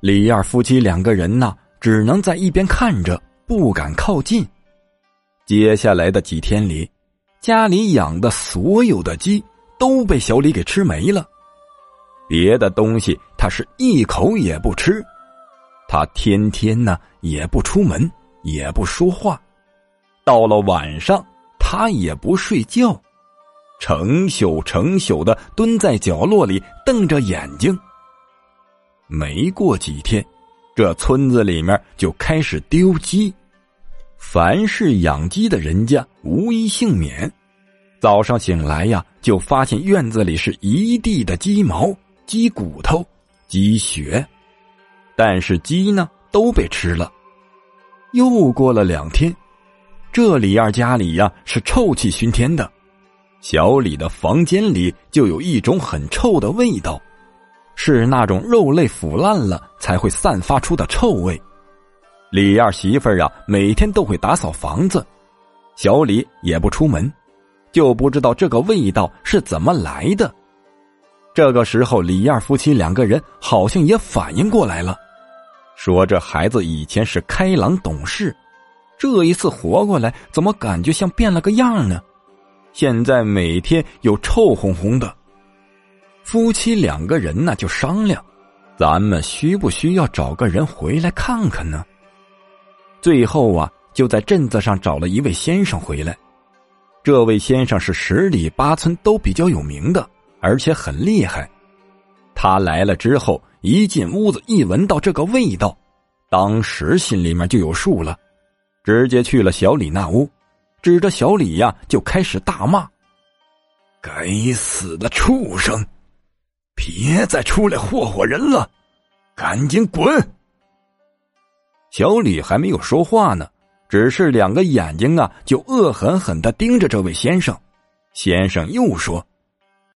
李二夫妻两个人呢，只能在一边看着，不敢靠近。接下来的几天里，家里养的所有的鸡都被小李给吃没了，别的东西他是一口也不吃。他天天呢也不出门，也不说话，到了晚上他也不睡觉，成宿成宿的蹲在角落里瞪着眼睛。没过几天，这村子里面就开始丢鸡，凡是养鸡的人家无一幸免。早上醒来呀，就发现院子里是一地的鸡毛、鸡骨头、鸡血。但是鸡呢都被吃了。又过了两天，这李二家里呀是臭气熏天的，小李的房间里就有一种很臭的味道，是那种肉类腐烂了才会散发出的臭味。李二媳妇儿啊每天都会打扫房子，小李也不出门，就不知道这个味道是怎么来的。这个时候，李二夫妻两个人好像也反应过来了。说这孩子以前是开朗懂事，这一次活过来，怎么感觉像变了个样呢？现在每天又臭烘烘的。夫妻两个人呢就商量，咱们需不需要找个人回来看看呢？最后啊，就在镇子上找了一位先生回来。这位先生是十里八村都比较有名的，而且很厉害。他来了之后。一进屋子，一闻到这个味道，当时心里面就有数了，直接去了小李那屋，指着小李呀就开始大骂：“该死的畜生，别再出来霍霍人了，赶紧滚！”小李还没有说话呢，只是两个眼睛啊就恶狠狠的盯着这位先生。先生又说：“